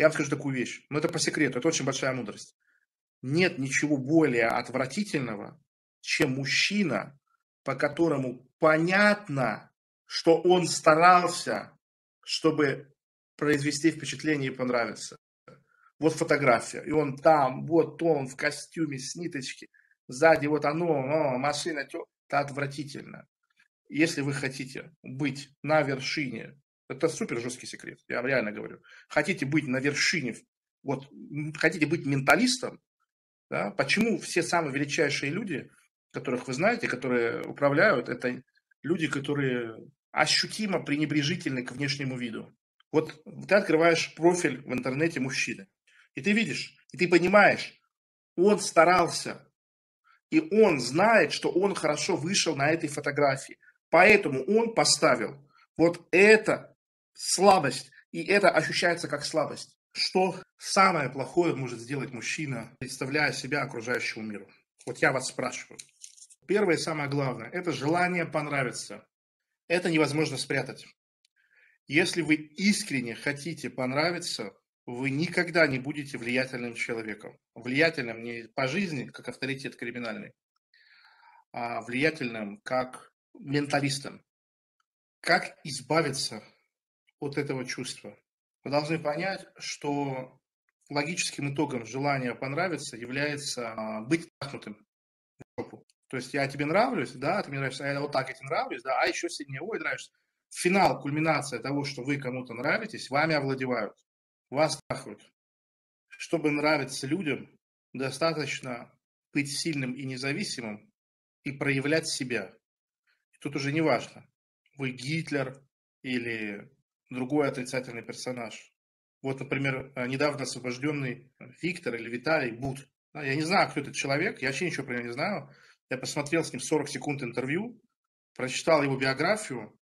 Я вам скажу такую вещь, но это по секрету, это очень большая мудрость. Нет ничего более отвратительного, чем мужчина, по которому понятно, что он старался, чтобы произвести впечатление и понравиться. Вот фотография, и он там, вот он в костюме с ниточки, сзади вот оно, о, машина, это отвратительно. Если вы хотите быть на вершине, это супер жесткий секрет, я вам реально говорю. Хотите быть на вершине, вот хотите быть менталистом, да, почему все самые величайшие люди, которых вы знаете, которые управляют, это люди, которые ощутимо пренебрежительны к внешнему виду. Вот ты открываешь профиль в интернете мужчины, и ты видишь, и ты понимаешь, он старался, и он знает, что он хорошо вышел на этой фотографии. Поэтому он поставил вот это слабость, и это ощущается как слабость. Что самое плохое может сделать мужчина, представляя себя окружающему миру? Вот я вас спрашиваю. Первое и самое главное – это желание понравиться. Это невозможно спрятать. Если вы искренне хотите понравиться, вы никогда не будете влиятельным человеком. Влиятельным не по жизни, как авторитет криминальный, а влиятельным как менталистом. Как избавиться от этого чувства? Вы должны понять, что логическим итогом желания понравиться является а, быть трахнутым в жопу. То есть я тебе нравлюсь, да, ты мне нравишься, а я вот так я тебе нравлюсь, да, а еще сильнее, ой, нравишься. Финал, кульминация того, что вы кому-то нравитесь, вами овладевают, вас трахают. Чтобы нравиться людям, достаточно быть сильным и независимым и проявлять себя. Тут уже не важно, вы Гитлер или другой отрицательный персонаж. Вот, например, э, недавно освобожденный Виктор или Виталий Бут. Я не знаю, кто этот человек, я вообще ничего про него не знаю. Я посмотрел с ним 40 секунд интервью, прочитал его биографию,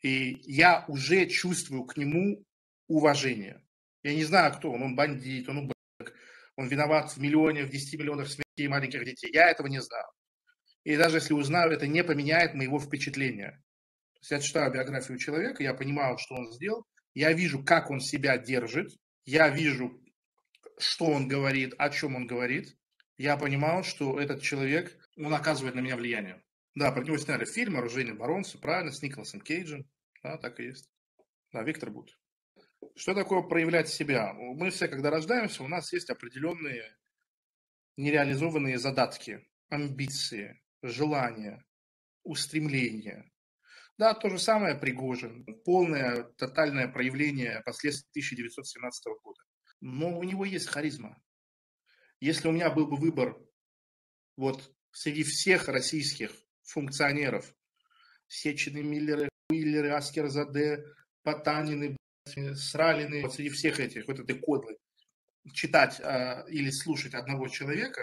и я уже чувствую к нему уважение. Я не знаю, кто он. Он бандит, он убыток, он виноват в миллионе, в 10 миллионах смертей маленьких детей. Я этого не знаю. И даже если узнаю, это не поменяет моего впечатления. То есть я читаю биографию человека, я понимаю, что он сделал, я вижу, как он себя держит, я вижу, что он говорит, о чем он говорит. Я понимаю, что этот человек он оказывает на меня влияние. Да, про него сняли фильм «Оружейный барон», все правильно, с Николасом Кейджем. Да, так и есть. Да, Виктор Бут. Что такое проявлять себя? Мы все, когда рождаемся, у нас есть определенные нереализованные задатки, амбиции, желания, устремления. Да, то же самое Пригожин. Полное, тотальное проявление последствий 1917 года. Но у него есть харизма. Если у меня был бы выбор вот среди всех российских функционеров, Сечины, Миллеры, Уиллеры, Аскерзаде, Потанины, Сралины, вот среди всех этих, вот этой кодлы, читать э, или слушать одного человека,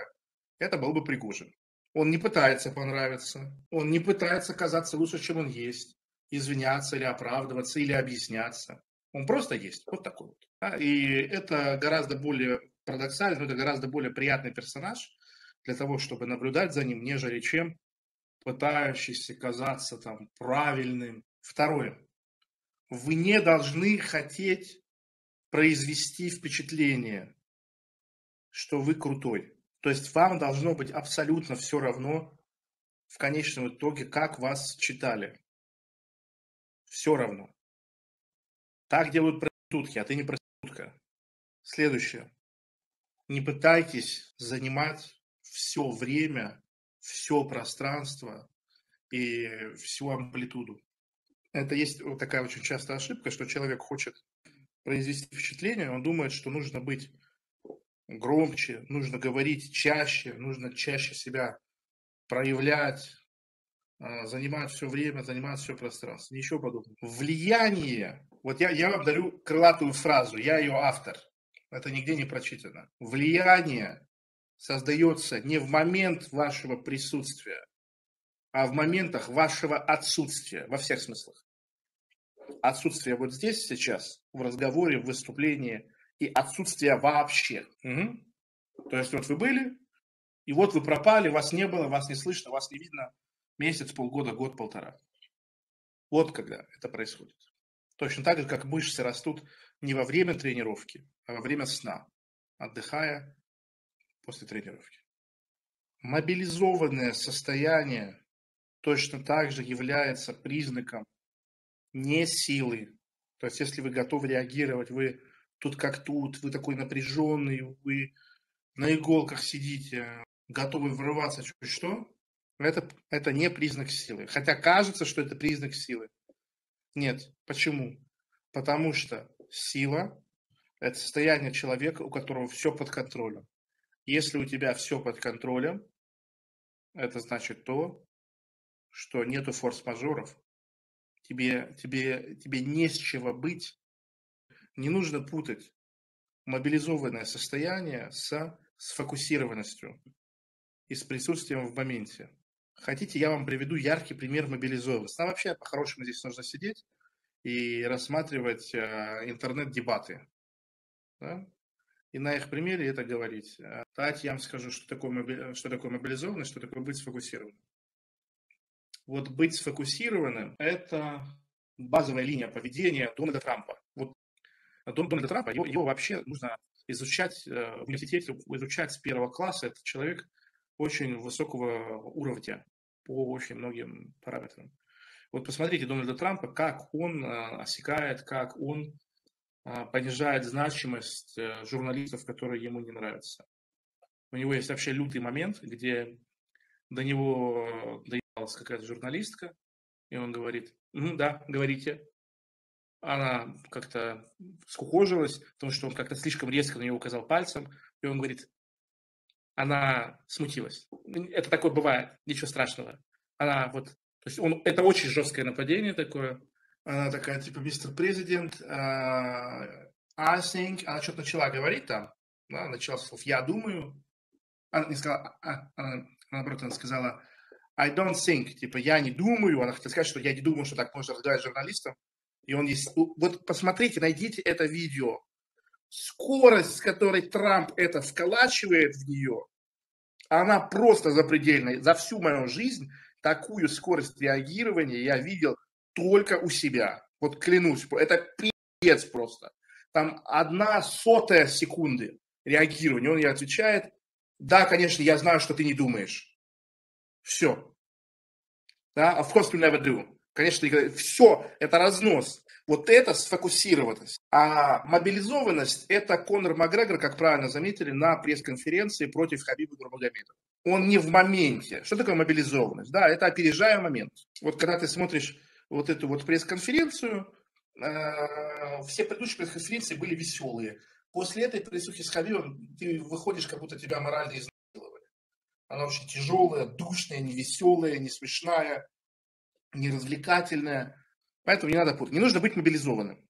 это был бы Пригожин. Он не пытается понравиться, он не пытается казаться лучше, чем он есть, извиняться или оправдываться, или объясняться. Он просто есть, вот такой вот. И это гораздо более парадоксально, это гораздо более приятный персонаж, для того, чтобы наблюдать за ним, нежели чем пытающийся казаться там правильным. Второе. Вы не должны хотеть произвести впечатление, что вы крутой. То есть вам должно быть абсолютно все равно в конечном итоге, как вас читали. Все равно. Так делают проститутки, а ты не проститутка. Следующее. Не пытайтесь занимать все время, все пространство и всю амплитуду. Это есть вот такая очень частая ошибка, что человек хочет произвести впечатление, он думает, что нужно быть громче, нужно говорить чаще, нужно чаще себя проявлять, а, занимать все время, занимать все пространство. Ничего подобного. Влияние, вот я, я вам дарю крылатую фразу, я ее автор, это нигде не прочитано. Влияние создается не в момент вашего присутствия, а в моментах вашего отсутствия, во всех смыслах. Отсутствие вот здесь сейчас, в разговоре, в выступлении, и отсутствие вообще. Угу. То есть вот вы были, и вот вы пропали, вас не было, вас не слышно, вас не видно месяц, полгода, год, полтора. Вот когда это происходит. Точно так же, как мышцы растут не во время тренировки, а во время сна, отдыхая после тренировки. Мобилизованное состояние точно так же является признаком не силы. То есть, если вы готовы реагировать, вы тут как тут, вы такой напряженный, вы на иголках сидите, готовы врываться чуть что, это, это не признак силы. Хотя кажется, что это признак силы. Нет. Почему? Потому что сила – это состояние человека, у которого все под контролем. Если у тебя все под контролем, это значит то, что нету форс-мажоров, тебе, тебе, тебе не с чего быть. Не нужно путать мобилизованное состояние с сфокусированностью и с присутствием в моменте. Хотите, я вам приведу яркий пример мобилизованности. Нам вообще по-хорошему здесь нужно сидеть и рассматривать э, интернет-дебаты. Да? И на их примере это говорить. Э, давайте я вам скажу, что такое, моби... что такое мобилизованность, что такое быть сфокусированным. Вот быть сфокусированным – это базовая линия поведения Дональда Трампа. Вот Дональда Трампа, его, его вообще нужно изучать э, в университете, изучать с первого класса. Это человек очень высокого уровня по очень многим параметрам. Вот посмотрите Дональда Трампа, как он э, осекает, как он э, понижает значимость журналистов, которые ему не нравятся. У него есть вообще лютый момент, где до него доебалась какая-то журналистка, и он говорит, ну да, говорите, она как-то скукожилась, потому что он как-то слишком резко на нее указал пальцем, и он говорит, она смутилась. Это такое бывает, ничего страшного. Она вот, то есть он, это очень жесткое нападение такое. Она такая, типа, мистер президент, uh, I think, она что-то начала говорить там, да, начала слов «я думаю», она не сказала, а, она, она, наоборот, она сказала I don't think, типа, я не думаю, она хотела сказать, что я не думаю, что так можно разговаривать с журналистом, и он есть... Вот посмотрите, найдите это видео. Скорость, с которой Трамп это вколачивает в нее, она просто запредельная. За всю мою жизнь такую скорость реагирования я видел только у себя. Вот клянусь, это пиздец просто. Там одна сотая секунды реагирования. Он ей отвечает, да, конечно, я знаю, что ты не думаешь. Все. Да, of course we never do. Конечно, все, это разнос. Вот это сфокусированность. А мобилизованность – это Конор Макгрегор, как правильно заметили, на пресс-конференции против Хабиба Нурмагомедова. Он не в моменте. Что такое мобилизованность? Да, это опережая момент. Вот когда ты смотришь вот эту вот пресс-конференцию, э, все предыдущие пресс-конференции были веселые. После этой присухи с Хабибом ты выходишь, как будто тебя морально изнасиловали. Она очень тяжелая, душная, невеселая, не смешная неразвлекательная. Поэтому не надо путать. Не нужно быть мобилизованным.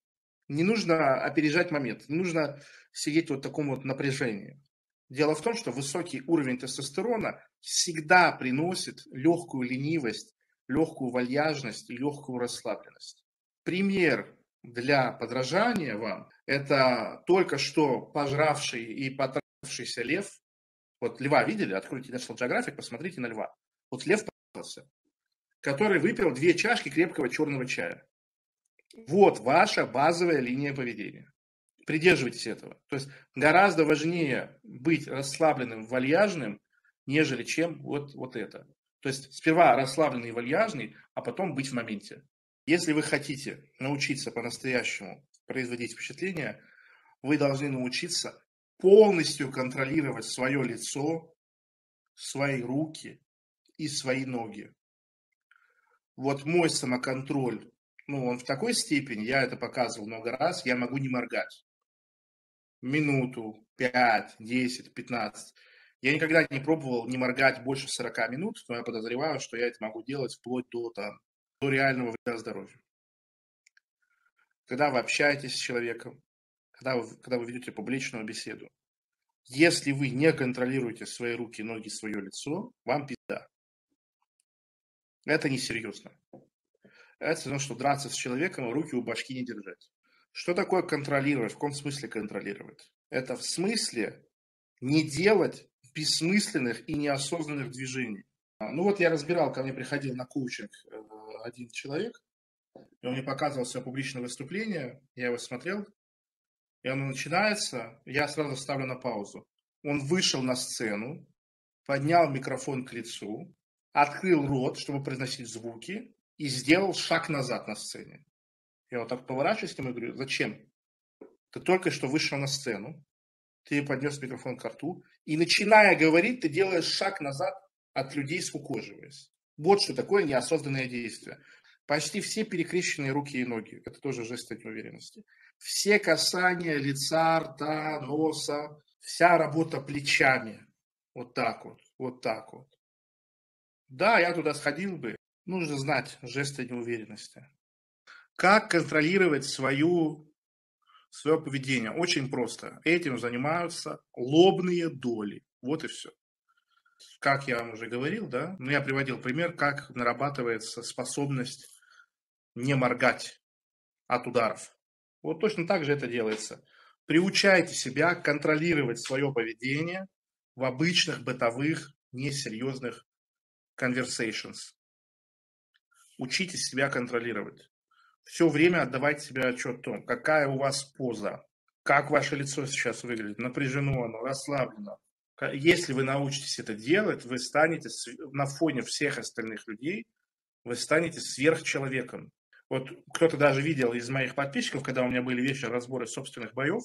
Не нужно опережать момент. Не нужно сидеть вот в таком вот напряжении. Дело в том, что высокий уровень тестостерона всегда приносит легкую ленивость, легкую вальяжность легкую расслабленность. Пример для подражания вам – это только что пожравший и потратившийся лев. Вот льва видели? Откройте National Geographic, посмотрите на льва. Вот лев потратился который выпил две чашки крепкого черного чая. Вот ваша базовая линия поведения. Придерживайтесь этого. То есть гораздо важнее быть расслабленным, вальяжным, нежели чем вот, вот это. То есть сперва расслабленный и вальяжный, а потом быть в моменте. Если вы хотите научиться по-настоящему производить впечатление, вы должны научиться полностью контролировать свое лицо, свои руки и свои ноги вот мой самоконтроль, ну, он в такой степени, я это показывал много раз, я могу не моргать. Минуту, пять, десять, пятнадцать. Я никогда не пробовал не моргать больше 40 минут, но я подозреваю, что я это могу делать вплоть до, там, до реального вреда здоровью. Когда вы общаетесь с человеком, когда вы, когда вы ведете публичную беседу, если вы не контролируете свои руки, ноги, свое лицо, вам пизда. Это несерьезно. Это значит, что драться с человеком, руки у башки не держать. Что такое контролировать? В каком смысле контролировать? Это в смысле не делать бессмысленных и неосознанных движений. Ну вот я разбирал, ко мне приходил на коучинг э, один человек, И он мне показывал свое публичное выступление, я его смотрел, и оно начинается, я сразу ставлю на паузу. Он вышел на сцену, поднял микрофон к лицу, открыл рот, чтобы произносить звуки, и сделал шаг назад на сцене. Я вот так поворачиваюсь к нему и говорю, зачем? Ты только что вышел на сцену, ты поднес микрофон к рту, и начиная говорить, ты делаешь шаг назад от людей, скукоживаясь. Вот что такое неосознанное действие. Почти все перекрещенные руки и ноги. Это тоже жест неуверенности. Все касания лица, рта, носа, вся работа плечами. Вот так вот, вот так вот. Да, я туда сходил бы. Нужно знать жесты неуверенности. Как контролировать свою, свое поведение? Очень просто. Этим занимаются лобные доли. Вот и все. Как я вам уже говорил, да, ну, я приводил пример, как нарабатывается способность не моргать от ударов. Вот точно так же это делается. Приучайте себя контролировать свое поведение в обычных бытовых несерьезных conversations. Учитесь себя контролировать. Все время отдавайте себе отчет о том, какая у вас поза, как ваше лицо сейчас выглядит, напряжено оно, расслаблено. Если вы научитесь это делать, вы станете на фоне всех остальных людей, вы станете сверхчеловеком. Вот кто-то даже видел из моих подписчиков, когда у меня были вечер разборы собственных боев,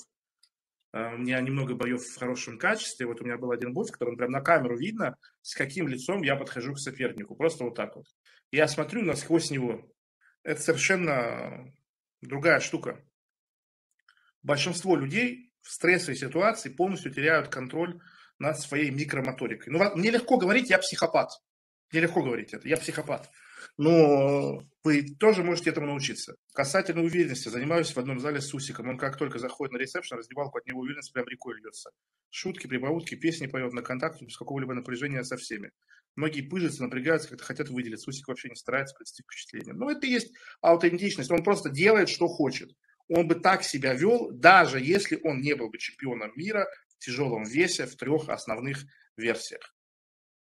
у меня немного боев в хорошем качестве. Вот у меня был один бой, в котором прям на камеру видно, с каким лицом я подхожу к сопернику. Просто вот так вот. Я смотрю насквозь него. Это совершенно другая штука. Большинство людей в стрессовой ситуации полностью теряют контроль над своей микромоторикой. Ну, мне легко говорить, я психопат. Мне легко говорить это, я психопат но вы тоже можете этому научиться. Касательно уверенности, занимаюсь в одном зале с Усиком. Он как только заходит на ресепшн, раздевалку от него уверенность прям рекой льется. Шутки, прибаутки, песни поет на контакте без какого-либо напряжения со всеми. Многие пыжатся, напрягаются, как-то хотят выделиться. Усик вообще не старается произвести впечатление. Но это и есть аутентичность. Он просто делает, что хочет. Он бы так себя вел, даже если он не был бы чемпионом мира в тяжелом весе в трех основных версиях.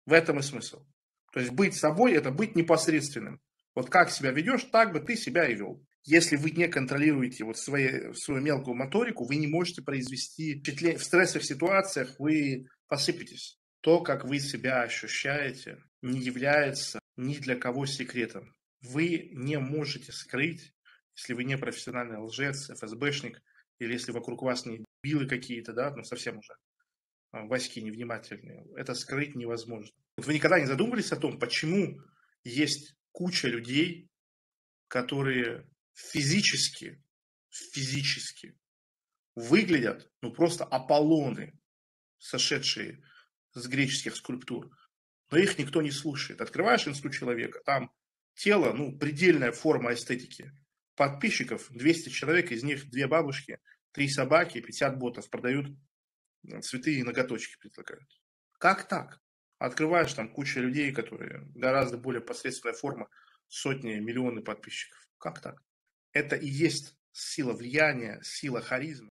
В этом и смысл. То есть быть собой – это быть непосредственным. Вот как себя ведешь, так бы ты себя и вел. Если вы не контролируете вот свои, свою мелкую моторику, вы не можете произвести. В стрессовых ситуациях вы посыпетесь. То, как вы себя ощущаете, не является ни для кого секретом. Вы не можете скрыть, если вы не профессиональный лжец, ФСБшник, или если вокруг вас не билы какие-то, да, ну совсем уже а, Васьки невнимательные. Это скрыть невозможно. Вы никогда не задумывались о том, почему есть куча людей, которые физически, физически выглядят, ну, просто Аполлоны, сошедшие с греческих скульптур, но их никто не слушает. Открываешь институт человека, там тело, ну, предельная форма эстетики. Подписчиков 200 человек, из них две бабушки, три собаки, 50 ботов продают цветы и ноготочки предлагают. Как так? Открываешь там куча людей, которые гораздо более посредственная форма, сотни, миллионы подписчиков. Как так? Это и есть сила влияния, сила харизма.